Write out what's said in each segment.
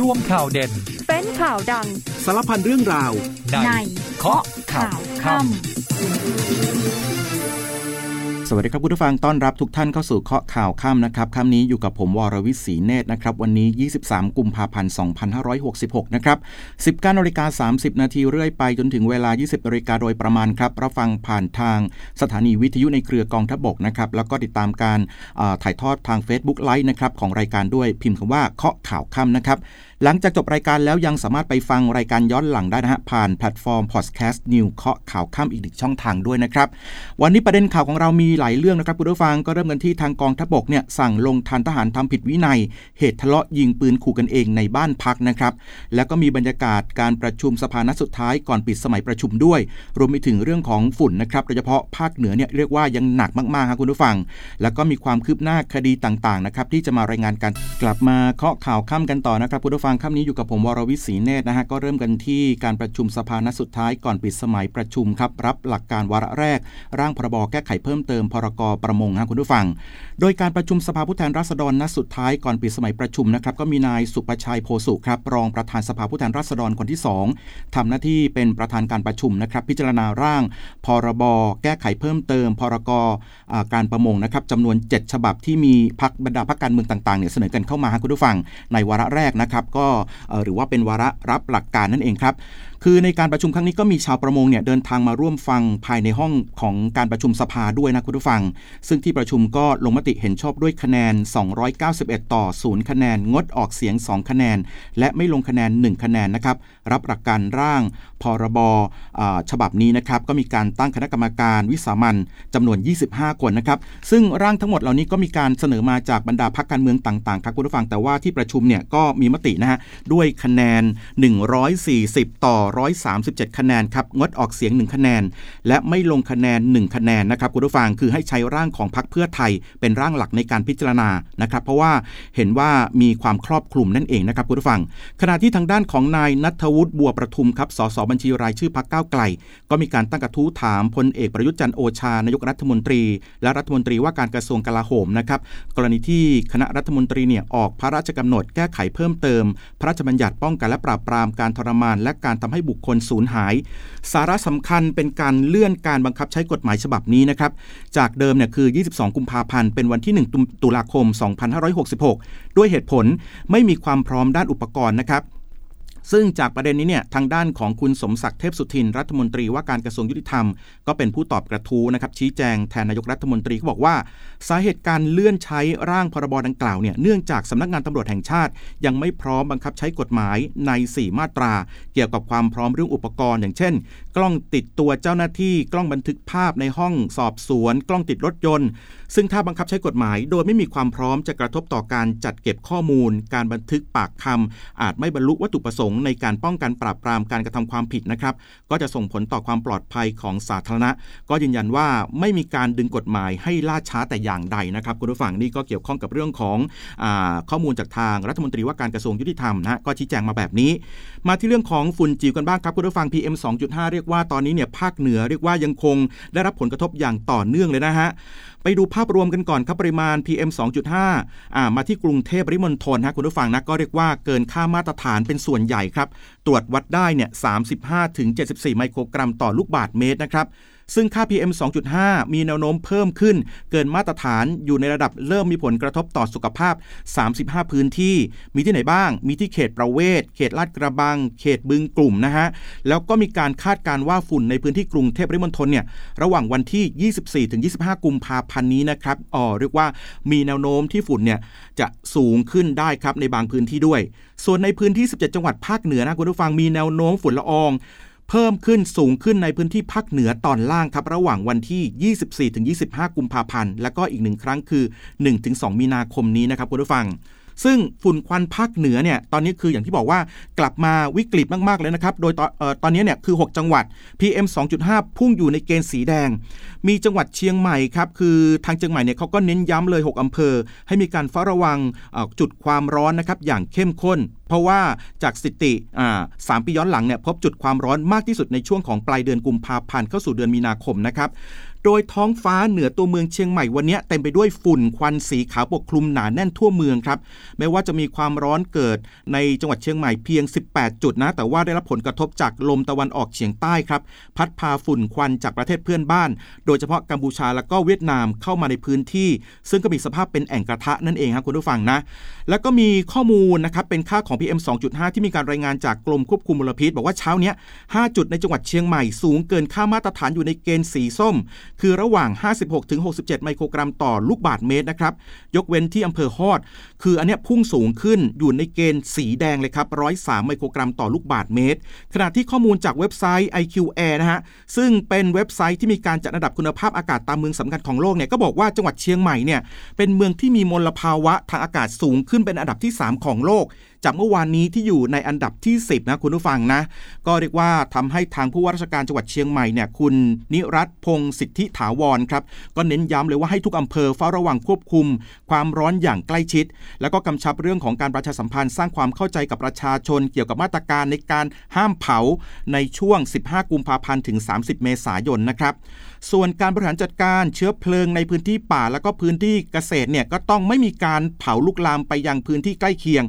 ร่วมข่าวเด่น เป็นข่าวดัง สารพันเรื่องราว ในเคาะข่าวค่ำสวัสดีครับคุณผู้ฟังต้อนรับทุกท่านเข้าสู่เคาะข่าวค่ำนะครับค่ำนี้อยู่กับผมวรวิศีเนตรนะครับ วันนี้ 23 กุมภาพันธ์ 2566 นะครับ 19นาฬิกา30 นาทีเรื่อยไปจนถึงเวลา 20นาฬิกาโดยประมาณครับ รับฟังผ่านทางสถานีวิทยุในเครือกองทัพบกนะครับ แล้วก็ติดตามการอ่าถ่ายทอดทาง Facebook ไลฟ์นะครับของรายการด้วยพิมพ์คำว่าเคาะข่าวค่ำนะครับ หลังจากจบรายการแล้วยังสามารถไปฟังรายการย้อนหลังได้นะฮะ ผ่านแพลตฟอร์มพอดแคสต์นิวเคาะข่าวค่ำอีกหนึ่งช่องทางด้วยนะครับ วันนี้ประเด็นข่าวของเรามีหลายเรื่องนะครับคุณผู้ฟังก็เริ่มกันที่ทางกองทัพบกเนี่ยสั่งลงทัณฑ์ทหารทำผิดวินัย เหตุทะเลาะยิงปืนขู่กันเองในบ้านพักนะครับ แล้วก็มีบรรยากาศการประชุมสภานัดสุดท้ายก่อนปิดสมัยประชุมด้วย รวมไปถึงเรื่องของฝุ่นนะครับโดยเฉพาะภาคเหนือเนี่ยเรียกว่ายังหนักมากๆครับคุณผู้ฟัง แล้วก็มีความคืบหน้าคดีต่างๆนะครับที่จะมารายงานกันกลับมาเคาะข่าวค่ำกันต่อนะครับคุณผู้ฟังังค่ำนี้อยู่กับผมวรวิศีเนตรนะฮะก็เริ่มกันที่การประชุมสภานัดสุดท้ายก่อนปิดสมัยประชุมครับรับหลักการวาระแรก ร่างพรบแก้ไขเพิ่มเติมพรกประมงฮะคุณผู้ฟัง โดยการประชุมสภาผู้แทนราษฎรนัดสุดท้ายก่อนปิดสมัยประชุมนะครับก็มีนายสุประชัยโพสุครับรองประธานสภาผู้แทนราษฎรคนที่ 2ทำหน้าที่เป็นประธานการประชุมนะครับพิจารณาร่าง พรบแก้ไขเพิ่มเติม พรกอ่าการประมงนะครับจำนวน 7 ฉบับที่มีพักบรรดาพักการเมืองต่างๆเนี่ยเสนอกันเข้ามาฮะคุณผู้ฟัง ในวาระแรกนะครับก็หรือว่าเป็นวาระรับหลักการนั่นเองครับคือในการประชุมครั้งนี้ก็มีชาวประมงเนี่ยเดินทางมาร่วมฟังภายในห้องของการประชุมสภาด้วยนะคุณผู้ฟัง ซึ่งที่ประชุมก็ลงมติเห็นชอบด้วยคะแนน 291 ต่อ 0 คะแนน งดออกเสียง 2 คะแนน และไม่ลงคะแนน 1 คะแนนนะครับ รับหลักการร่างพรบฉบับนี้นะครับก็มีการตั้งคณะกรรมการวิสามันจำนวน 25 คนนะครับ ซึ่งร่างทั้งหมดเหล่านี้ก็มีการเสนอมาจากบรรดาพรรคการเมืองต่างๆครับคุณผู้ฟังแต่ว่าที่ประชุมเนี่ยก็มีมตินะฮะด้วยคะแนน 140 ต่อ 137 คะแนนครับงดออกเสียง 1 คะแนน และไม่ลงคะแนน 1 คะแนนนะครับคุณผู้ฟังคือให้ใช้ร่างของพรรคเพื่อไทย เป็นร่างหลักในการพิจารณานะครับ เพราะว่าเห็นว่ามีความครอบคลุมนั่นเองนะครับคุณผู้ฟัง ขณะที่ทางด้านของนายนัทวุฒิบัวประทุมครับสสบัญชีรายชื่อพรรคก้าวไกล ก็มีการตั้งกระทู้ถามพลเอกประยุทธ์จันโอชานายกรัฐมนตรี และรัฐมนตรีว่าการกระทรวงกลาโหมนะครับกรณีที่คณะรัฐมนตรีเนี่ยออกพระราชกำหนดแก้ไขเพิ่มเติมพระราชบัญญัติป้องกันและปราบปรามการทรมาน และการทำให้บุคคลสูญหาย สาระสำคัญเป็นการเลื่อนการบังคับใช้กฎหมายฉบับนี้นะครับ จากเดิมเนี่ยคือ 22 กุมภาพันธ์ เป็นวันที่ 1 ตุลาคม 2566 ด้วยเหตุผลไม่มีความพร้อมด้านอุปกรณ์นะครับ ซึ่งจากประเด็นนี้เนี่ยทางด้านของคุณสมศักดิ์เทพสุทิน รัฐมนตรีว่าการกระทรวงยุติธรรม ก็เป็นผู้ตอบกระทู้นะครับชี้แจงแทนนายกรัฐมนตรีเขาบอกว่า สาเหตุการเลื่อนใช้ร่างพรบดังกล่าวเนี่ยเนื่องจากสำนักงานตำรวจแห่งชาติ ยังไม่พร้อมบังคับใช้กฎหมายใน 4 มาตรา เกี่ยวกับความพร้อมเรื่องอุปกรณ์ อย่างเช่น กล้องติดตัวเจ้าหน้าที่กล้องบันทึกภาพในห้องสอบสวน กล้องติดรถยนต์ ซึ่งถ้าบังคับใช้กฎหมาย โดยไม่มีความพร้อมจะกระทบต่อการจัดเก็บข้อมูล การบันทึกปากคำอาจไม่บรรลุวัตถุประสงค์ในการป้องกันปราบปรามการกระทำความผิดนะครับ ก็จะส่งผลต่อความปลอดภัยของสาธารณะ ก็ยืนยันว่าไม่มีการดึงกฎหมายให้ล่าช้าแต่อย่างใดนะครับคุณผู้ฟังนี่ก็เกี่ยวข้องกับเรื่องของอข้อมูลจากทางรัฐมนตรีว่าการกระทรวงยุติธรรมนะก็ชี้แจงมาแบบนี้ มาที่เรื่องของฝุ่นจิ๋วกันบ้างครับคุณผู้ฟัง PM 2.5 เรียกว่าตอนนี้เนี่ยภาคเหนือเรียกว่ายังคงได้รับผลกระทบอย่างต่อเนื่องเลยนะฮะไปดูภาพรวมกันก่อนครับปริมาณ PM 2.5อ่ามาที่กรุงเทพปริมณฑลนะคุณผู้ฟังนะก็เรียกว่าเกินค่ามาตรฐานเป็นส่วนใหญ่ครับ ตรวจวัดได้เนี่ย35-74 ไมโครกรัมต่อลูกบาศก์เมตรนะครับ ซึ่งค่า PM 2.5 มีแนวโน้มเพิ่มขึ้น เกินมาตรฐานอยู่ในระดับเริ่มมีผลกระทบต่อสุขภาพ 35 พื้นที่ มีที่ไหนบ้าง มีที่เขตประเวศ เขตลาดกระบัง เขตบึงกลุ่มนะฮะ แล้วก็มีการคาดการว่าฝุ่นในพื้นที่กรุงเทพปริมณฑลเนี่ย ระหว่างวันที่ 24-25 กุมภาพันธ์นี้นะครับอ๋อเรียกว่ามีแนวโน้มที่ฝุ่นเนี่ยจะสูงขึ้นได้ครับในบางพื้นที่ด้วย ส่วนในพื้นที่ 17 จังหวัดภาคเหนือนะคุณผู้ฟังมีแนวโน้มฝุ่นละออง เพิ่มขึ้นสูงขึ้นในพื้นที่ภาคเหนือตอนล่างครับระหว่างวันที่ 24-25 กุมภาพันธ์ แล้วก็อีกหนึ่งครั้งคือ 1-2 มีนาคมนี้นะครับคุณผู้ฟัง ซึ่งฝุ่นควันภาคเหนือเนี่ยตอนนี้คืออย่างที่บอกว่ากลับมาวิกฤตมากๆเลยนะครับ โดยตอนเอ่อตอนนี้เนี่ยคือ 6 จังหวัด PM 2.5 พุ่งอยู่ในเกณฑ์สีแดง มีจังหวัดเชียงใหม่ครับคือทางเชียงใหม่เนี่ยเขาก็เน้นย้ำเลย 6อำเภอ ให้มีการเฝ้าระวังจุดความร้อนนะครับอย่างเข้มข้น เพราะว่าจากสถิติสามปีย้อนหลังเนี่ยพบจุดความร้อนมากที่สุดในช่วงของปลายเดือนกุมภาพันธ์เข้าสู่เดือนมีนาคมนะครับ โดยท้องฟ้าเหนือตัวเมืองเชียงใหม่วันนี้เต็มไปด้วยฝุ่นควันสีขาวปกคลุมหนาแน่นทั่วเมืองครับแม้ว่าจะมีความร้อนเกิดในจังหวัดเชียงใหม่เพียง 18 จุดนะ แต่ว่าได้รับผลกระทบจากลมตะวันออกเฉียงใต้ครับ พัดพาฝุ่นควันจากประเทศเพื่อนบ้าน โดยเฉพาะกัมพูชาและก็เวียดนามเข้ามาในพื้นที่ ซึ่งก็มีสภาพเป็นแอ่งกระทะนั่นเองครับคุณผู้ฟังนะ แล้วก็มีข้อมูลนะครับเป็นค่าของ PM 2.5 ที่มีการรายงานจากกรมควบคุมมลพิษ บอกว่าเช้านี้5จุดในจังหวัดเชียงใหม่สูงเกินค่ามาตรฐานอยู่ในเกณฑ์สีส้มคือระหว่าง 56-67 ไมโครกรัมต่อลูกบาศก์เมตรนะครับ ยกเว้นที่อำเภอฮอด คืออันเนี้ยพุ่งสูงขึ้นอยู่ในเกณฑ์สีแดงเลยครับ 103 ไมโครกรัมต่อลูกบาศก์เมตร ขณะที่ข้อมูลจากเว็บไซต์ IQ Air นะฮะ ซึ่งเป็นเว็บไซต์ที่มีการจัดอันดับคุณภาพอากาศตามเมืองสำคัญของโลกเนี่ยก็บอกว่าจังหวัดเชียงใหม่เนี่ยเป็นเมืองที่มีมลภาวะทางอากาศสูงขึ้นเป็นอันดับที่ 3 ของโลกจากเมื่อวานนี้ที่อยู่ในอันดับที่ 10 นะคุณผู้ฟังนะ ก็เรียกว่าทำให้ทางผู้ว่าราชการจังหวัดเชียงใหม่เนี่ยคุณนิรัตพงศ์สิทธิถาวรครับ ก็เน้นย้ำเลยว่าให้ทุกอำเภอเฝ้าระวังควบคุม ความร้อนอย่างใกล้ชิด แล้วก็กำชับเรื่องของการประชาสัมพันธ์สร้างความเข้าใจกับประชาชน เกี่ยวกับมาตรการในการห้ามเผาในช่วง 15 กุมภาพันธ์ถึง 30 เมษายนนะครับ ส่วนการบริหารจัดการเชื้อเพลิงในพื้นที่ป่าแล้วก็พื้นที่เกษตรเนี่ยก็ต้องไม่มีการเผาลุกลามไปยังพื้นที่ใกล้เคียง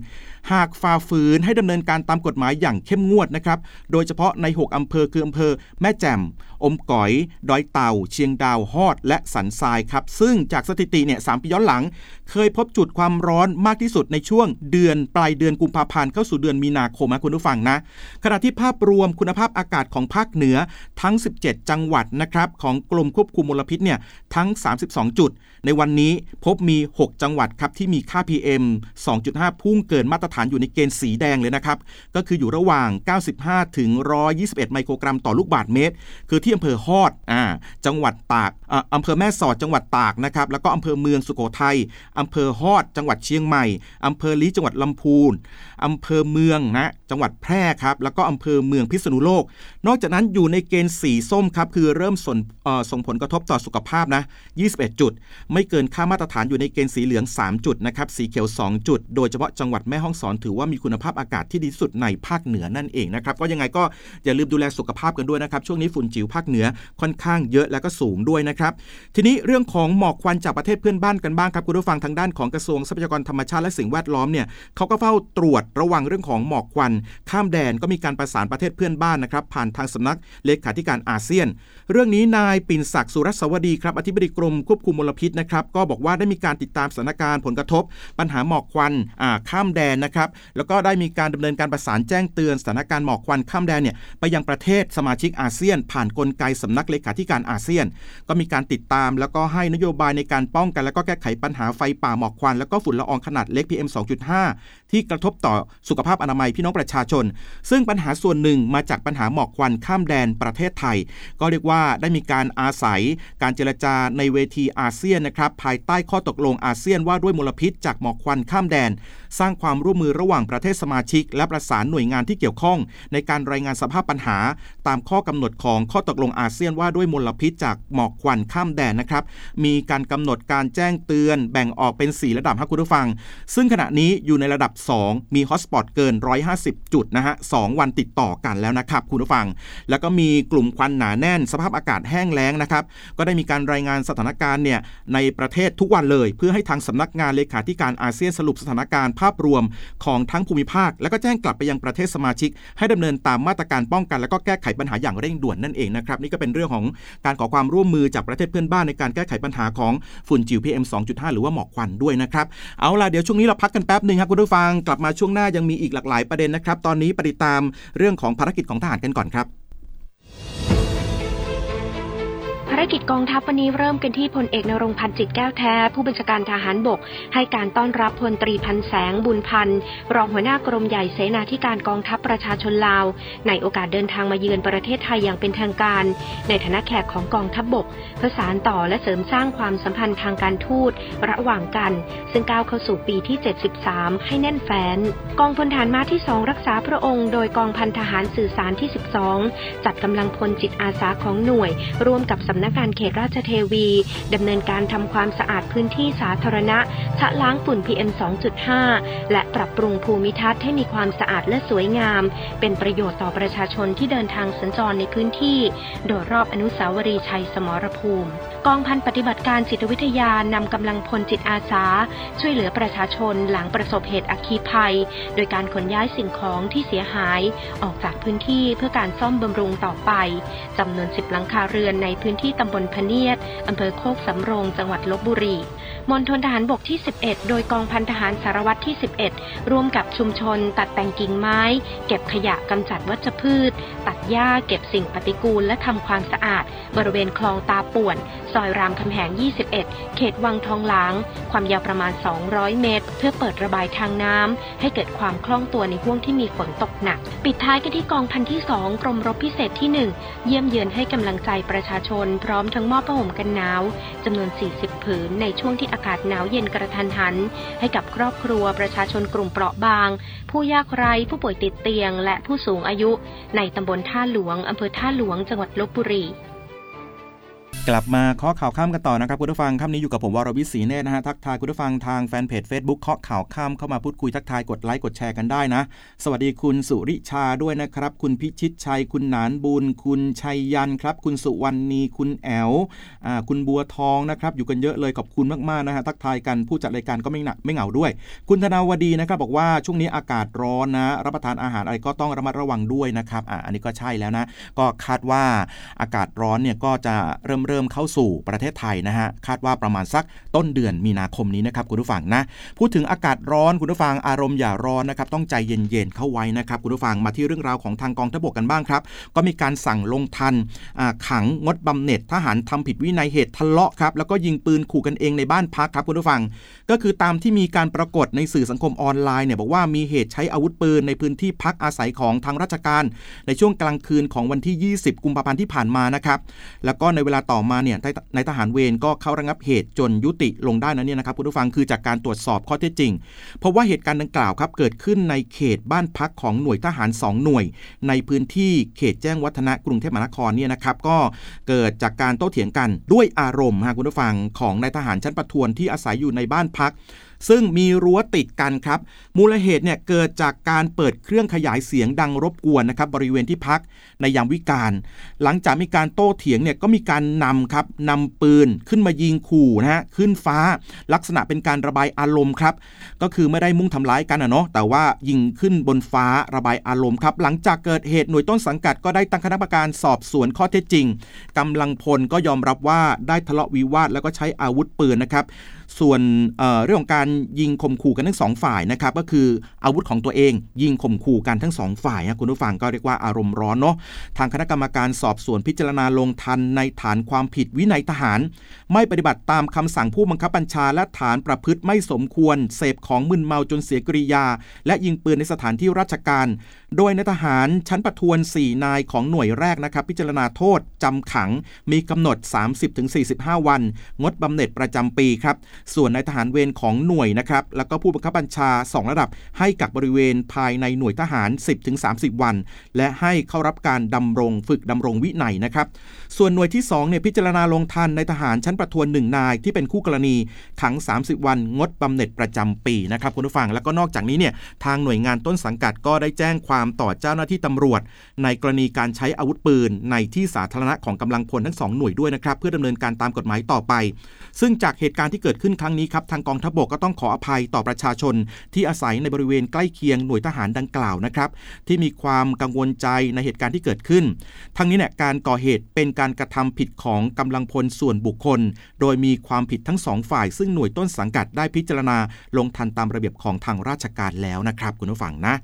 หากฝ่าฝืนให้ดำเนินการตามกฎหมายอย่างเข้มงวดนะครับ โดยเฉพาะใน 6อำเภอคืออำเภอ แม่แจ่ม อมก๋อย ดอยเต่า เชียงดาวฮอด และสันทรายครับ ซึ่งจากสถิติเนี่ยสปีย้อนหลัง เคยพบจุดความร้อนมากที่สุดในช่วงเดือนปลายเดือนกุมภาพันธ์เข้าสู่เดือนมีนาคมนะคุณผู้ฟังนะขณะที่ภาพรวมคุณภาพอากาศของภาคเหนือทั้ง 17 จังหวัดนะครับของกรมควบคุมมลพิษเนี่ยทั้ง 32 จุด ในวันนี้พบมี 6 จังหวัดครับที่มีค่า PM 2.5 พุ่งเกินมาตรฐานอยู่ในเกณฑ์สีแดงเลยนะครับ ก็คืออยู่ระหว่าง 95 ถึง 121 ไมโครกรัมต่อลูกบาศก์เมตร คือที่อำเภอฮอดอ่าจังหวัดตากอ่าอำเภอแม่สอดจังหวัดตากนะครับแล้วก็อำเภอเมืองสุโขทัยอำเภอฮอด จังหวัดเชียงใหม่อำเภอลีจังหวัดลำพูนอำเภอเมืองนะจังหวัดแพร่ครับแล้วก็อำเภอเมืองพิษณุโลก นอกจากนั้นอยู่ในเกณฑ์สีส้มครับคือเริ่มส่งส่งผลกระทบต่อสุขภาพนะ 21 จุด ไม่เกินค่ามาตรฐานอยู่ในเกณฑ์สีเหลือง 3 จุดนะครับ สีเขียว 2 จุด โดยเฉพาะจังหวัดแม่ฮ่องสอนถือว่ามีคุณภาพอากาศที่ดีสุดในภาคเหนือนั่นเองนะครับ ก็ยังไงก็อย่าลืมดูแลสุขภาพกันด้วยนะครับ ช่วงนี้ฝุ่นจิ๋วภาคเหนือค่อนข้างเยอะและก็สูงด้วยนะครับ ทีนี้เรื่องของหมอกควันจากประเทศเพื่อนบ้านกันบ้างครับคุณผู้ฟังทางด้านของกระทรวงทรัพยากรธรรมชาติและสิ่งแวดล้อมเนี่ยเขาก็เฝ้าตรวจระวังเรื่องของหมอกควัน ข้ามแดนก็มีการประสานประเทศเพื่อนบ้านนะครับผ่านทางสำนักเลขาธิการอาเซียน เรื่องนี้นายปิ่นศักดิ์สุรสวดีครับอธิบดีกรมควบคุมมลพิษนะครับก็บอกว่าได้มีการติดตามสถานการณ์ผลกระทบ ปัญหาหมอกควันข้ามแดนนะครับแล้วก็ได้มีการดำเนินการประสานแจ้งเตือนสถานการณ์หมอกควันข้ามแดนเนี่ยไปยังประเทศสมาชิกอาเซียน ผ่านนกลไกสำนักเลขาธิการอาเซียน ก็มีการติดตามแล้วก็ให้นโยบายในการป้องกัน แล้วก็แก้ไขปัญหาไฟป่าหมอกควัน แล้วก็ฝุ่นละอองขนาดเล็ก PM 2.5 ที่กระทบต่อสุขภาพอนามัยพี่น้องประชาชน ซึ่งปัญหาส่วนหนึ่งมาจากปัญหาหมอกควันข้ามแดนประเทศไทย ก็เรียกว่าได้มีการอาศัยการเจรจาในเวทีอาเซียนนะครับภายใต้ข้อตกลงอาเซียนว่าด้วยมลพิษจากหมอกควันข้ามแดน สร้างความร่วมมือระหว่างประเทศสมาชิก และประสานหน่วยงานที่เกี่ยวข้อง ในการรายงานสภาพปัญหา ตามข้อกำหนดของข้อตกลงอาเซียนว่าด้วยมลพิษจากหมอกควันข้ามแดนนะครับมีการกำหนดการแจ้งเตือนแบ่งออกเป็น 4 ระดับครับคุณผู้ฟัง ซึ่งขณะนี้อยู่ในระดับ2 มีฮอตสปอตเกิน 150 จุดนะฮะสวันติดต่อกันแล้วนะครับ คุณผู้ฟัง แล้วก็มีกลุ่มควันหนาแน่น สภาพอากาศแห้งแล้งนะครับ ก็ได้มีการรายงานสถานการณ์เนี่ยในประเทศทุกวันเลย เพื่อให้ทางสำนักงานเลขาธิการอาเซียนสรุปสถานการณ์ภาพรวมของทั้งภูมิภาค แล้วก็แจ้งกลับไปยังประเทศสมาชิก ให้ดำเนินตามมาตรการป้องกัน และก็แก้ไขปัญหาอย่างเร่งด่วนนั่นเองนะครับนี่ก็เป็นเรื่องของการขอความร่วมมือจากประเทศเพื่อนบ้านในการแก้ไขปัญหาของฝุ่นจิ๋ว PM 2.5 หรือว่าหมอกควันด้วยนะครับเอาล่ะเดี๋ยวช่วงนี้เราพักกันแป๊บหนึ่งครับคุณผู้ฟังกลับมาช่วงหน้ายังมีอีกหลากหลายประเด็นนะครับ ตอนนี้ไปติดตามเรื่องของภารกิจของทหารกันก่อนครับารกิจกองทัพวันนี้เริ่มกันที่พลเอกนรงพันธ์จิตแก้วแท้ ผู้บัญชาการทหารบก ให้การต้อนรับพลตรีพันแสงบุญพันธ์รองหัวหน้ากรมใหญ่เสนาธิการกองทัพประชาชนลาว ในโอกาสเดินทางมาเยือนประเทศไทยอย่างเป็นทางการ ในฐานะแขกของกองทัพบกเพื่อสานต่อและเสริมสร้างความสัมพันธ์ทางการทูตระหว่างกัน ซึ่งก้าวเข้าสู่ปีที่ 73 ให้แน่นแฟ้นกองพลฐานม้าที่2รักษาพระองค์ โดยกองพันทหารสื่อสารที่ 12 จัดกำลังพลจิตอาสาของหน่วย ร่วมกับสำนักนักงานเขตราชเทวีดำเนินการทำความสะอาดพื้นที่สาธารณะชะล้างฝุ่น PM 2.5 และปรับปรุงภูมิทัศน์ให้มีความสะอาดและสวยงาม เป็นประโยชน์ต่อประชาชนที่เดินทางสัญจรในพื้นที่ โดยรอบอนุสาวรีย์ชัยสมรภูมิ กองพันปฏิบัติการจิตวิทยานำกำลังพลจิตอาสา ช่วยเหลือประชาชนหลังประสบเหตุอัคคีภัย โดยการขนย้ายสิ่งของที่เสียหาย ออกจากพื้นที่เพื่อการซ่อมบำรุงต่อไปจำนวน 10 หลังคาเรือนในพื้นที่ตำบลพเนียดอำเภอโคกสำโรง จังหวัดลบบุรี มณฑลทหารบกที่ 11 โดยกองพันทหารสารวัตรที่ 11 ร่วมกับชุมชน ตัดแต่งกิ่งไม้ เก็บขยะกำจัดวัชพืช ตัดหญ้าเก็บสิ่งปฏิกูลและทำความสะอาด บริเวณคลองตาป่วน ซอยรามคำแหง 21 เขตวังทองหลาง ความยาวประมาณ 200 เมตร เพื่อเปิดระบายทางน้ำให้เกิดความคล่องตัวในห่วงที่มีฝนตกหนัก ปิดท้ายกันที่กองพันที่ 2 กรมรบพิเศษที่ 1 เยี่ยมเยือนให้กำลังใจประชาชนพร้อมทั้งมอบผ้าห่มกันหนาวจำนวน 40 ผืนในช่วงที่อากาศหนาวเย็นกระทันหัน ให้กับครอบครัวประชาชนกลุ่มเปราะบาง ผู้ยากไร้ผู้ป่วยติดเตียง และผู้สูงอายุ ในตำบลท่าหลวงอำเภอท่าหลวงจังหวัดลบบุรี กลับมาเคาะข่าวข้ามกันต่อนะครับคุณผู้ฟังค่ำนี้อยู่กับผมวรวิศีเนตรนะฮะทักทายคุณผู้ฟังทางแฟนเพจ Facebook เคาะข่าวข้ามเข้ามาพูดคุยทักทายกดไลค์กดแชร์กันได้นะ สวัสดีคุณสุริชาด้วยนะครับ คุณพิชิตชัย คุณหนานบุญ คุณชัยยันครับ คุณสุวรรณีคุณแอลอ่าคุณบัวทองนะครับ อยู่กันเยอะเลยขอบคุณมากๆนะฮะทักทายกันผู้จัดรายการก็ไม่หนักไม่เหงาด้วย คุณธนาวดีนะครับบอกว่าช่วงนี้อากาศร้อนนะ รับประทานอาหารอะไรก็ต้องระมัดระวังด้วยนะครับอ่าอันนี้ก็ใช่แล้วนะ ก็คาดว่าอากาศร้อนเนี่ยก็จะเริ่มเริ่มเข้าสู่ประเทศไทยนะฮะคาดว่าประมาณสักต้นเดือนมีนาคมนี้นะครับคุณผู้ฟังนะพูดถึงอากาศร้อนคุณผู้ฟังอารมณ์อย่าร้อนนะครับต้องใจเย็นๆเข้าไว้นะครับคุณผู้ฟังมาที่เรื่องราวของทางกองทัพบกกันบ้างครับ ก็มีการสั่งลงทันขังงดบำเหน็จทหารทำผิดวินัยเหตุทะเลาะครับแล้วก็ยิงปืนขู่กันเองในบ้านพักครับคุณผู้ฟัง ก็คือตามที่มีการปรากฏในสื่อสังคมออนไลน์เนี่ยบอกว่ามีเหตุใช้อาวุธปืนในพื้นที่พักอาศัยของทางราชการ ในช่วงกลางคืนของวันที่ 20 กุมภาพันธ์ที่ผ่านมานะครับแล้วก็ในเวลาต่อมาเนี่ยในทหารเวรก็เข้าระงับเหตุจนยุติลงได้นั้นเนี่ยนะครับคุณผู้ฟังคือจากการตรวจสอบข้อเท็จจริง เพราะว่าเหตุการณ์ดังกล่าวครับเกิดขึ้นในเขตบ้านพักของหน่วยทหาร 2 หน่วย ในพื้นที่เขตแจ้งวัฒนะกรุงเทพมหานครเนี่ยนะครับก็เกิดจากการโต้เถียงกันด้วยอารมณ์ฮะคุณผู้ฟังของนายทหารชั้นประทวนที่อาศัยอยู่ในบ้านพัก ซึ่งมีรั้วติดกันครับ มูลเหตุเนี่ยเกิดจากการเปิดเครื่องขยายเสียงดังรบกวนนะครับบริเวณที่พักในยามวิกาลหลังจากมีการโต้เถียงเนี่ยก็มีการนำครับนำปืนขึ้นมายิงขู่นะฮะขึ้นฟ้า ลักษณะเป็นการระบายอารมณ์ครับ ก็คือไม่ได้มุ่งทำร้ายกันนะเนาะแต่ว่ายิงขึ้นบนฟ้าระบายอารมณ์ครับ หลังจากเกิดเหตุหน่วยต้นสังกัดก็ได้ตั้งคณะกรรมการสอบสวนข้อเท็จจริงกำลังพลก็ยอมรับว่าได้ทะเลาะวิวาทแล้วก็ใช้อาวุธปืนนะครับ ส่วนเเรื่องของการยิงข่มขู่กันทั้งสองฝ่ายนะครับก็คืออาวุธของตัวเอง ยิงข่มขู่กันทั้งสองฝ่ายนะคุณผู้ฟังก็เรียกว่าอารมณ์ร้อนเนาะทางคณะกรรมการสอบสวนพิจารณาลงทันในฐานความผิดวินัยทหาร ไม่ปฏิบัติตามคำสั่งผู้บังคับบัญชาและฐานประพฤติไม่สมควร เสพของมึนเมาจนเสียกริยา และยิงปืนในสถานที่ราชการโดยในทหารชั้นประทวน 4 นายของหน่วยแรกนะครับ พิจารณาโทษจำขังมีกำหนด 30-45 วัน งดบำเหน็จประจำปีครับ ส่วนในทหารเวรของหน่วยนะครับ แล้วก็ผู้บังคับบัญชา 2 ระดับ ให้กักบริเวณภายในหน่วยทหาร 10-30 วัน และให้เข้ารับการดำรงฝึกดำรงวินัยนะครับ ส่วนหน่วยที่2เนี่ยพิจารณาลงทันในทหารชั้นประทวน 1 นายที่เป็นคู่กรณีขัง 30 วัน งดบำเหน็จประจำปีนะครับคุณผู้ฟังแล้วก็นอกจากนี้เนี่ยทางหน่วยงานต้นสังกัดก็ได้แจ้งความต่อเจ้าหน้าที่ตำรวจ ในกรณีการใช้อาวุธปืน ในที่สาธารณะของกำลังพลทั้งสองหน่วยด้วยนะครับ เพื่อดำเนินการตามกฎหมายต่อไป ซึ่งจากเหตุการณ์ที่เกิดขึ้นครั้งนี้ครับทางกองทัพบกก็ต้องขออภัยต่อประชาชน ที่อาศัยในบริเวณใกล้เคียงหน่วยทหารดังกล่าวนะครับที่มีความกังวลใจในเหตุการณ์ที่เกิดขึ้น ทั้งนี้เนี่ยการก่อเหตุเป็นการกระทำผิดของกำลังพลส่วนบุคคล โดยมีความผิดทั้งสองฝ่าย ซึ่งหน่วยต้นสังกัดได้พิจารณา ลงทันตามระเบียบของทางราชการแล้วนะครับคุณผู้ฟังนะ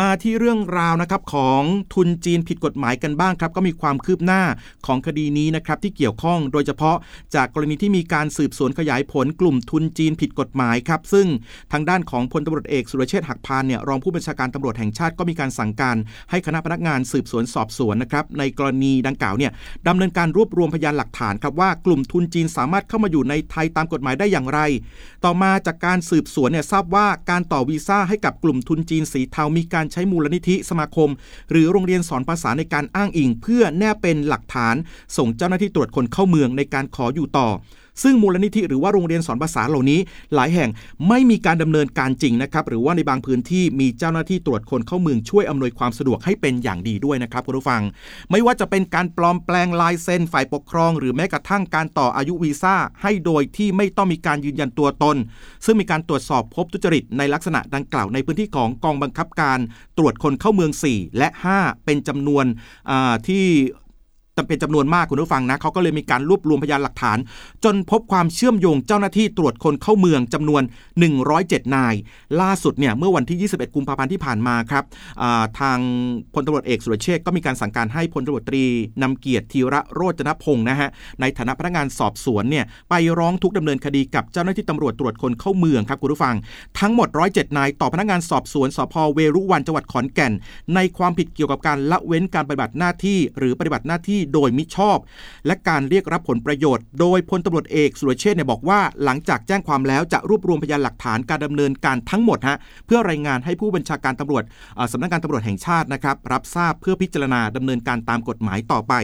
มาที่เรื่องราวนะครับของทุนจีนผิดกฎหมายกันบ้างครับ ก็มีความคืบหน้าของคดีนี้นะครับที่เกี่ยวข้องโดยเฉพาะจากกรณีที่มีการสืบสวนขยายผลกลุ่มทุนจีนผิดกฎหมายครับ ซึ่งทางด้านของพลตำรวจเอกสุรเชษฐ์หักพานเนี่ยรองผู้บัญชาการตำรวจแห่งชาติก็มีการสั่งการให้คณะพนักงานสืบสวนสอบสวนนะครับในกรณีดังกล่าวเนี่ยดำเนินการรวบรวมพยานหลักฐานครับว่ากลุ่มทุนจีนสามารถเข้ามาอยู่ในไทยตามกฎหมายได้อย่างไร ต่อมาจากการสืบสวนเนี่ยทราบว่าการต่อวีซ่าให้กับกลุ่มทุนจีนสีเทามีการใช้มูลนิธิสมาคม หรือโรงเรียนสอนภาษาในการอ้างอิง เพื่อแนบเป็นหลักฐานส่งเจ้าหน้าที่ตรวจคนเข้าเมืองในการขออยู่ต่อ ซึ่งมูลนิธิหรือว่าโรงเรียนสอนภาษาเหล่านี้ หลายแห่งไม่มีการดำเนินการจริงนะครับหรือว่าในบางพื้นที่มีเจ้าหน้าที่ตรวจคนเข้าเมืองช่วยอำนวยความสะดวกให้เป็นอย่างดีด้วยนะครับคุณผู้ฟัง ไม่ว่าจะเป็นการปลอมแปลงลายเซ็นฝ่ายปกครอง หรือแม้กระทั่งการต่ออายุวีซ่าให้โดยที่ไม่ต้องมีการยืนยันตัวตน ซึ่งมีการตรวจสอบพบทุจริตในลักษณะดังกล่าวในพื้นที่ของกองบังคับการ ตรวจคนเข้าเมือง 4 และ 5 เป็นจำนวนที่ จเป็นจำนวนมากคุณผู้ฟังนะเขาก็เลยมีการรวบรวมพยานหลักฐาน จนพบความเชื่อมโยงเจ้าหน้าที่ตรวจคนเข้าเมืองจำนวน 107 นาย ล่าสุดเนี่ยเมื่อวันที่ 21 กุมภาพันธ์ที่ผ่านมาครับทางพลตำรวจเอกสุรเชษก็มีการสั่งการให้พลตำรวจตรีนำเกียรติธีระโรจนพงศ์นะฮะในฐานะพนักงานสอบสวนเนี่ยไปร้องทุกดำเนินคดีกับเจ้าหน้าที่ตำรวจตรวจคนเข้าเมืองครับคุณผู้ฟัง ทั้งหมด 107 นายต่อพนักงานสอบสวนสพเวรุวันจังหวัดขอนแก่น ในความผิดเกี่ยวกับการละเว้นการปฏิบัติหน้าที่ หรือปฏิบัติหน้าที่โดยมิชอบ และการเรียกรับผลประโยชน์ โดยพลตำรวจเอกสุรเชษ์เนี่ยบอกว่า หลังจากแจ้งความแล้วจะรวบรวมพยานหลักฐานการดำเนินการทั้งหมดฮะเพื่อรายงานให้ผู้บัญชาการตำรวจสำนักงานตำรวจแห่งชาตินะครับรับทราบเพื่อพิจารณาดำเนินการตามกฎหมายต่อไป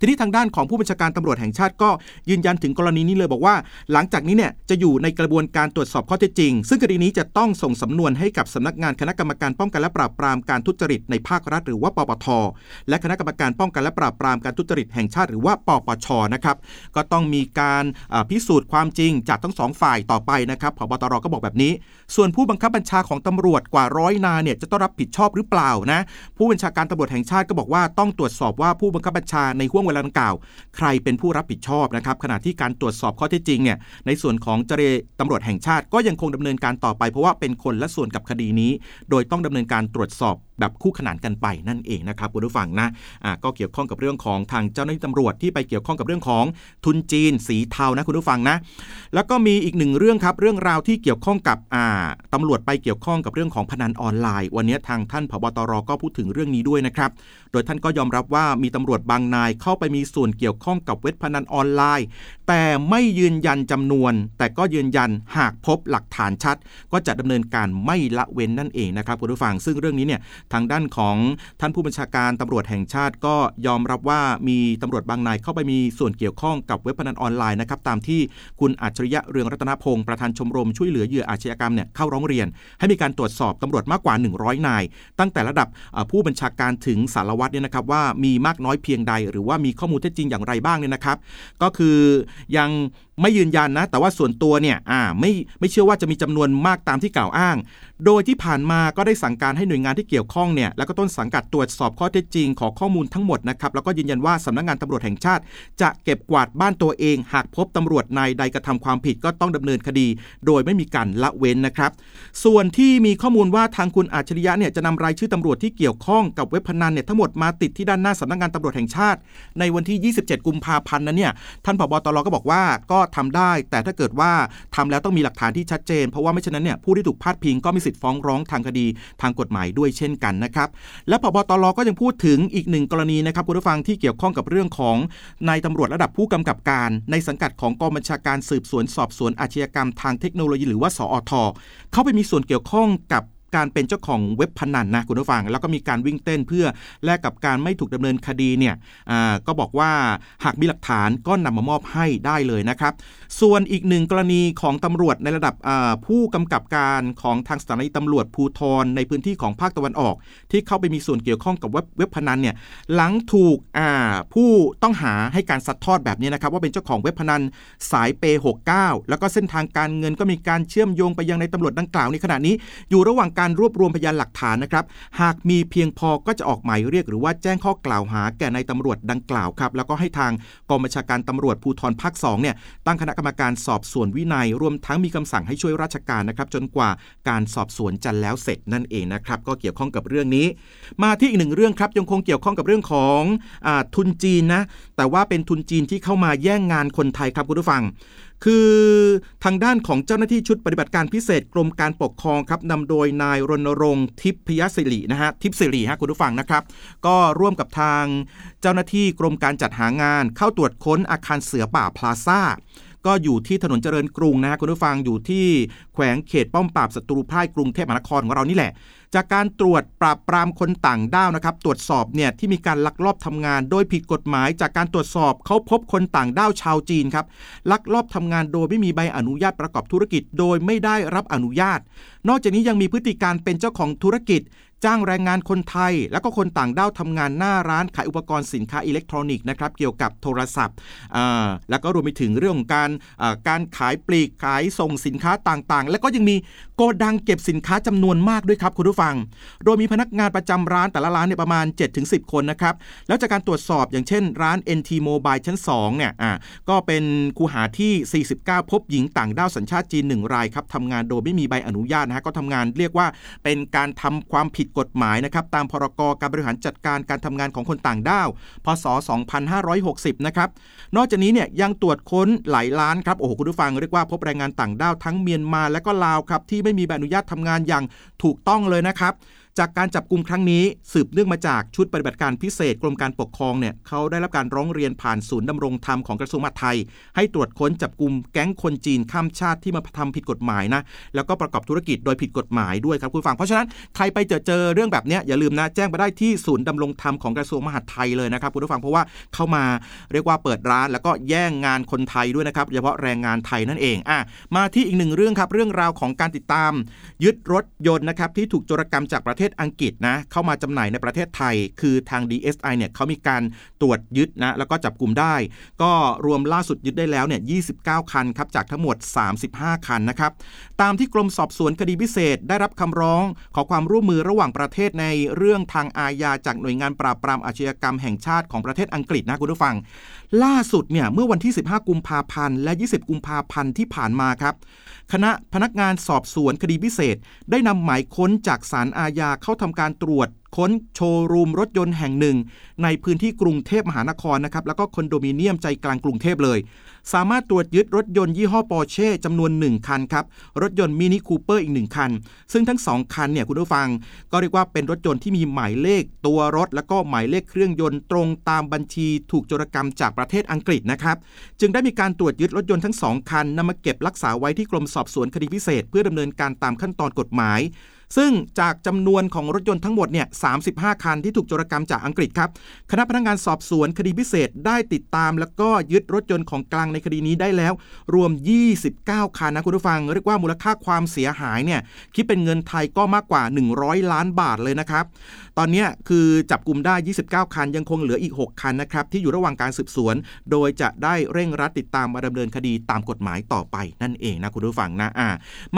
ทีนี้ทางด้านของผู้บัญชาการตำรวจแห่งชาติก็ยืนยันถึงกรณีนี้เลยบอกว่า หลังจากนี้เนี่ยจะอยู่ในกระบวนการตรวจสอบข้อเท็จจริง ซึ่งคดีนี้จะต้องส่งสำนวนให้กับสำนักงานคณะกรรมการป้องกันและปราบปรามการทุจริตในภาครัฐหรือว่าปปทและคณะกรรมการป้องกันและปราบปรามการทุจริตแห่งชาติหรือว่าปปชนะครับก็ต้องมีการพิสูจน์ความจริงจากทั้งสองฝ่ายต่อไปนะครับพบตรก็บอกแบบนี้ ส่วนผู้บังคับบัญชาของตำรวจกว่าร้อยนาเนี่ยจะต้องรับผิดชอบหรือเปล่านะผู้บัญชาการตำรวจแห่งชาติก็บอกว่าต้องตรวจสอบว่าผู้บังคับบัญชาในห่วงเวลาดังกล่าว ใครเป็นผู้รับผิดชอบนะครับขณะที่การตรวจสอบข้อเท็จจริงเนี่ยในส่วนของเจรตำรวจแห่งชาติก็ยังคงดำเนินการต่อไปเพราะว่าเป็นคนละส่วนกับคดีนี้ โดยต้องดำเนินการตรวจสอบ แบบคู่ขนานกันไปนั่นเองนะครับคุณผู้ฟังนะอ่าก็เกี่ยวข้องกับเรื่องของทางเจ้าหน้าที่ตำรวจที่ไปเกี่ยวข้องกับเรื่องของทุนจีนสีเทานะคุณผู้ฟังนะ แล้วก็มีอีกหนึ่งเรื่องครับเรื่องราวที่เกี่ยวข้องกับอ่าตำรวจไปเกี่ยวข้องกับเรื่องของพนันออนไลน์ วันนี้ทางท่านผบตรก็พูดถึงเรื่องนี้ด้วยนะครับ โดยท่านก็ยอมรับว่ามีตำรวจบางนายเข้าไปมีส่วนเกี่ยวข้องกับเว็บพนันออนไลน์ แต่ไม่ยืนยันจำนวน แต่ก็ยืนยันหากพบหลักฐานชัด ก็จะดำเนินการไม่ละเว้นนั่นเองนะครับคุณผู้ฟัง ซึ่งเรื่องนี้เนี่ยทางด้านของท่านผู้บัญชาการตำรวจแห่งชาติก็ยอมรับว่ามีตำรวจบางนายเข้าไปมีส่วนเกี่ยวข้องกับเว็บพนันออนไลน์นะครับตามที่คุณอัจฉริยะเรืองรัตนพงศ์ประธานชมรมช่วยเหลือเหยื่ออาชญากรรมเนี่ยเข้าร้องเรียน ให้มีการตรวจสอบตำรวจมากกว่า 100 นาย ตั้งแต่ระดับผู้บัญชาการถึงสารวัตรเนี่ยนะครับว่ามีมากน้อยเพียงใด หรือว่ามีข้อมูลเท็จจริงอย่างไรบ้างเนี่ยนะครับ ก็คือยัง ไม่ยืนยันนะ แต่ว่าส่วนตัวเนี่ยอ่าไม่ไม่เชื่อว่าจะมีจำนวนมากตามที่กล่าวอ้าง โดยที่ผ่านมาก็ได้สั่งการให้หน่วยงานที่เกี่ยวข้องเนี่ยแล้วก็ต้นสังกัดตรวจสอบข้อเท็จจริงขอข้อมูลทั้งหมดนะครับแล้วก็ยืนยันว่าสำนักงงานตำรวจแห่งชาติ จะเก็บกวาดบ้านตัวเอง หากพบตำรวจนายใดกระทำความผิดก็ต้องดำเนินคดี โดยไม่มีการละเว้นนะครับ ส่วนที่มีข้อมูลว่าทางคุณอาชริยะเนี่ยจะนำรายชื่อตำรวจที่เกี่ยวข้องกับเว็บพนันเนี่ยทั้งหมดมาติดที่ด้านหน้าสำนักงงานตำรวจแห่งชาติ ในวันที่ 27 กุมภาพันธ์นั้นเนี่ยท่านผบตรก็บอกว่าก็ทำได้ แต่ถ้าเกิดว่าทำแล้วต้องมีหลักฐานที่ชัดเจน เพราะว่าไม่เช่นนั้นเนี่ยผู้ที่ถูกพาดพิงก็มีสิทธิ์ฟ้องร้องทางคดีทางกฎหมายด้วยเช่นกันนะครับ และพบตรก็ยังพูดถึงอีกหนึ่งกรณีนะครับคุณผู้ฟังที่เกี่ยวข้องกับเรื่องของนายตำรวจระดับผู้กำกับการ ในสังกัดของกองบัญชาการสืบสวนสอบสวนอาชญากรรมทางเทคโนโลยีหรือว่าสอทเข้าไปมีส่วนเกี่ยวข้องกับ การเป็นเจ้าของเว็บพนันนะคุณผู้ฟัง แล้วก็มีการวิ่งเต้นเพื่อแลกกับการไม่ถูกดำเนินคดีเนี่ยก็บอกว่าหากมีหลักฐานก็นำมามอบให้ได้เลยนะครับ ส่วนอีกหนึ่งกรณีของตำรวจในระดับผู้กำกับการของทางสถานีตำรวจภูทรในพื้นที่ของภาคตะวันออก ที่เข้าไปมีส่วนเกี่ยวข้องกับเว็บเว็บพนันเนี่ยหลังถูกผู้ต้องหาให้การสัดทอดแบบนี้นะครับว่าเป็นเจ้าของเว็บพนันสายเป69แล้วก็เส้นทางการเงินก็มีการเชื่อมโยงไปยังในตำรวจดังกล่าวในขณะนี้อยู่ระหว่างการรวบรวมพยานหลักฐานนะครับ หากมีเพียงพอก็จะออกหมายเรียกหรือว่าแจ้งข้อกล่าวหาแก่ในตำรวจดังกล่าวครับ แล้วก็ให้ทางกองบัญชาการตำรวจภูธรภาค2เนี่ยตั้งคณะกรรมการสอบสวนวินัย รวมทั้งมีคำสั่งให้ช่วยราชการนะครับ จนกว่าการสอบสวนจะแล้วเสร็จนั่นเองนะครับ ก็เกี่ยวข้องกับเรื่องนี้ มาที่อีกหนึ่งเรื่องครับยังคงเกี่ยวข้องกับเรื่องของอทุนจีนนะแต่ว่าเป็นทุนจีนที่เข้ามาแย่งงานคนไทยครับคุณผู้ฟัง คือทางด้านของเจ้าหน้าที่ชุดปฏิบัติการพิเศษกรมการปกครองครับนำโดยนายรณรงค์ทิพยศิรินะฮะทิพศิริฮะคุณผู้ฟังนะครับ ก็ร่วมกับทางเจ้าหน้าที่กรมการจัดหางาน เข้าตรวจค้นอาคารเสือป่าพลาซ่า ก็อยู่ที่ถนนเจริญกรุงนะคุณผู้ฟังอยู่ที่แขวงเขตป้อมปราบศัตรูพ่ายกรุงเทพมหานครของเรานี่แหละ จากการตรวจปราบปรามคนต่างด้าวนะครับ ตรวจสอบเนี่ยที่มีการลักลอบทำงาน โดยผิดกฎหมาย จากการตรวจสอบเขาพบคนต่างด้าวชาวจีนครับลักลอบทำงานโดยไม่มีใบอนุญาตประกอบธุรกิจ โดยไม่ได้รับอนุญาต นอกจากนี้ยังมีพฤติการเป็นเจ้าของธุรกิจ จ้างแรงงานคนไทย แล้วก็คนต่างด้าวทำงานหน้าร้านขายอุปกรณ์สินค้าอิเล็กทรอนิกส์นะครับเกี่ยวกับโทรศัพท์ แล้วก็รวมไปถึงเรื่องของการการขายปลีกขายส่งสินค้าต่างๆ แล้วก็ยังมีโกดังเก็บสินค้าจำนวนมากด้วยครับคุณผู้ฟัง โดยมีพนักงานประจำร้านแต่ละร้านเนี่ยประมาณ 7-10 คนนะครับ แล้วจากการตรวจสอบอย่างเช่นร้าน NT Mobile ชั้น 2 เนี่ยอ่าก็เป็นคูหาที่ 49 พบหญิงต่างด้าวสัญชาติจีน 1 รายครับทำงานโดยไม่มีใบอนุญาตนะฮะก็ทำงานเรียกว่าเป็นการทำความผิดกฎหมายนะครับตามพรกการบริหารจัดการการทำงานของคนต่างด้าว พศ 2560 นะครับ นอกจากนี้เนี่ยยังตรวจค้นหลายล้านครับโอ้โหคุณผู้ฟังเรียกว่าพบแรงงานต่างด้าวทั้งเมียนมาและก็ลาวครับที่ไม่มีใบอนุญาตทำงานอย่างถูกต้องเลยนะครับ จากการจับกลุ่มครั้งนี้สืบเนื่องมาจากชุดปฏิบัติการพิเศษกรมการปกครองเนี่ยเขาได้รับการร้องเรียนผ่านศูนย์ดำรงธรรมของกระทรวงมหาดไทย ให้ตรวจค้นจับกลุ่มแก๊งคนจีนข้ามชาติที่มาทำผิดกฎหมายนะแล้วก็ประกอบธุรกิจโดยผิดกฎหมายด้วยครับคุณฟังเพราะฉะนั้นใครไปเจอเจอเรื่องแบบนี้อย่าลืมนะแจ้งไปได้ที่ศูนย์ดำรงธรรมของกระทรวงมหาดไทยเลยนะครับคุณผู้ฟังเพราะว่าเข้ามาเรียกว่าเปิดร้าน แล้วก็แย่งงานคนไทยด้วยนะครับเฉพาะแรงงานไทยนั่นเองอะมาที่อีกหนึ่งเรื่องครับเรื่องราวของการติดตาม ยึดรถยนต์นะครับที่ถูกโจรกรรมจากประเททศอังกฤษนะเข้ามาจำหน่ายในประเทศไทย คือทาง DSI เนี่ยเขามีการตรวจยึดนะแล้วก็จับกลุ่มได้ ก็รวมล่าสุดยึดได้แล้วเนี่ย29 คันครับจากทั้งหมด 35 คันนะครับตามที่กรมสอบสวนคดีพิเศษ ได้รับคำร้องขอความร่วมมือระหว่างประเทศในเรื่องทางอาญาจากหน่วยงานปราบปรามอาชญากรรมแห่งชาติของประเทศอังกฤษนะคุณผู้ฟัง ล่าสุดเนี่ยเมื่อวันที่ 15 กุมภาพันธ์และ 20 กุมภาพันธ์ที่ผ่านมาครับ คณะพนักงานสอบสวนคดีพิเศษ ได้นำหมายค้นจากศาลอาญาเข้าทำการตรวจ ค้นโชว์รูมรถยนต์แห่งหนึ่ง ในพื้นที่กรุงเทพมหานครนะครับแล้วก็คอนโดมิเนียมใจกลางกรุงเทพเลย สามารถตรวจยึดรถยนต์ยี่ห้อปอร์เช่จำนวน 1 คันครับ รถยนต์มินิคูเปอร์อีก 1 คัน ซึ่งทั้ง 2 คันเนี่ยคุณผู้ฟัง ก็เรียกว่าเป็นรถยนต์ที่มีหมายเลขตัวรถ แล้วก็หมายเลขเครื่องยนต์ตรงตามบัญชีถูกโจรกรรมจากประเทศอังกฤษนะครับจึงได้มีการตรวจยึดรถยนต์ทั้ง 2 คันนำมาเก็บรักษาไว้ที่กรมสอบสวนคดีพิเศษ เพื่อดำเนินการตามขั้นตอนกฎหมาย ซึ่งจากจำนวนของรถยนต์ทั้งหมดเนี่ย35 คันที่ถูกโจรกรรมจากอังกฤษครับ คณะพนักงานสอบสวนคดีพิเศษได้ติดตาม แล้วก็ยึดรถยนต์ของกลางในคดีนี้ได้แล้ว รวม 29 คันนะคุณผู้ฟัง เรียกว่ามูลค่าความเสียหายเนี่ยคิดเป็นเงินไทยก็มากกว่า 100 ล้านบาทเลยนะครับ ตอนนี้คือจับกลุ่มได้ 29 คันยังคงเหลืออีก 6 คันนะครับที่อยู่ระหว่างการสืบสวน โดยจะได้เร่งรัดติดตามมาดำเนินคดีตามกฎหมายต่อไปนั่นเองนะคุณผู้ฟังนะอ่า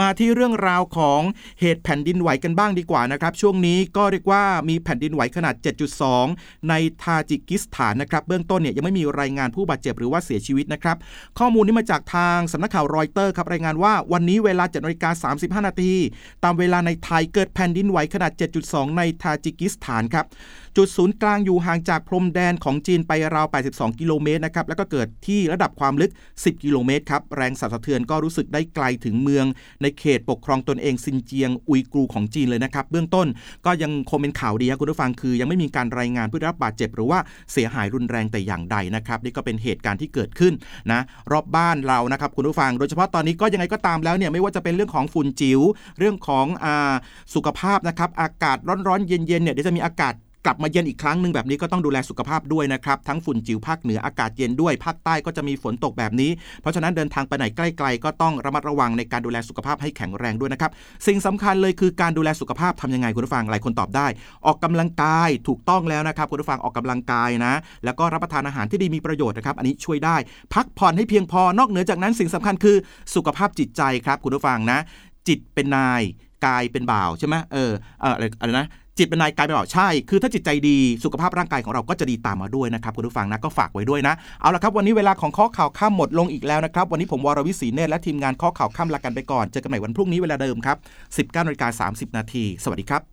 มาที่เรื่องราวของเหตุแผ่นดินไหวกันบ้างดีกว่านะครับ ช่วงนี้ก็เรียกว่ามีแผ่นดินไหวขนาด 7.2 ในทาจิกิสถานนะครับ เบื้องต้นเนี่ยยังไม่มีรายงานผู้บาดเจ็บหรือว่าเสียชีวิตนะครับ ข้อมูลนี้มาจากทางสำนักข่าวรอยเตอร์ครับรายงานว่าวันนี้เวลา7นาฬิกา35 นาที ตามเวลาในไทยเกิดแผ่นดินไหวขนาด 7.2 ในทาจิกิสถานครับจุดศูนย์กลางอยู่ห่างจากพรมแดนของจีนไปราว 82 กิโลเมตรนะครับแล้วก็เกิดที่ระดับความลึก 10 กิโลเมตรครับแรงสั่นสะเทือนก็รู้สึกได้ไกลถึงเมือง ในเขตปกครองตนเองซินเจียงอุยกรูของจีนเลยนะครับ เบื้องต้นก็ยังคงเป็นข่าวดีครับคุณผู้ฟังคือ ยังไม่มีการรายงานผู้ได้รับบาดเจ็บ หรือว่าเสียหายรุนแรงแต่อย่างใดนะครับนี่ก็เป็นเหตุการณ์ที่เกิดขึ้นนะรอบบ้านเรานะครับคุณผู้ฟัง โดยเฉพาะตอนนี้ก็ยังไงก็ตามแล้วเนี่ยไม่ว่าจะเป็นเรื่องของฝุ่นจิ๋วเรื่องของอสุขภาพนะครับอากาศร้อนๆเย็นๆเนี่ยเดี๋ยวจะมีอากาศ กลับมาเย็นอีกครั้งหนึ่งแบบนี้ก็ต้องดูแลสุขภาพด้วยนะครับ ทั้งฝุ่นจิ๋วภาคเหนืออากาศเย็นด้วย ภาคใต้ก็จะมีฝนตกแบบนี้ เพราะฉะนั้นเดินทางไปไหนใกล้ๆก็ต้องระมัดระวังในการดูแลสุขภาพให้แข็งแรงด้วยนะครับ สิ่งสำคัญเลยคือการดูแลสุขภาพทำยังไงคุณผู้ฟังหลายคนตอบได้ ออกกำลังกายถูกต้องแล้วนะครับคุณผู้ฟังออกกำลังกายนะ แล้วก็รับประทานอาหารที่ดีมีประโยชน์นะครับอันนี้ช่วยได้ พักผ่อนให้เพียงพอนอกเหนือจากนั้นสิ่งสำคัญคือสุขภาพจิตใจครับคุณผู้ฟังนะ จิตเป็นนายกายเป็นบ่าวใช่ไหมเออเอออะไรนะ จิตเป็นนายกายเป็นบ่าวใช่ คือถ้าจิตใจดีสุขภาพร่างกายของเราก็จะดีตามมาด้วยนะครับคุณผู้ฟังนะก็ฝากไว้ด้วยนะ เอาละครับวันนี้เวลาของข้อข่าวข้ามหมดลงอีกแล้วนะครับ วันนี้ผมวรวิศีเนตและทีมงานข้อข่าวข้ามลากันไปก่อนเจอกันใหม่วันพรุ่งนี้เวลาเดิมครับ19นาฬิกา30 นาทีสวัสดีครับ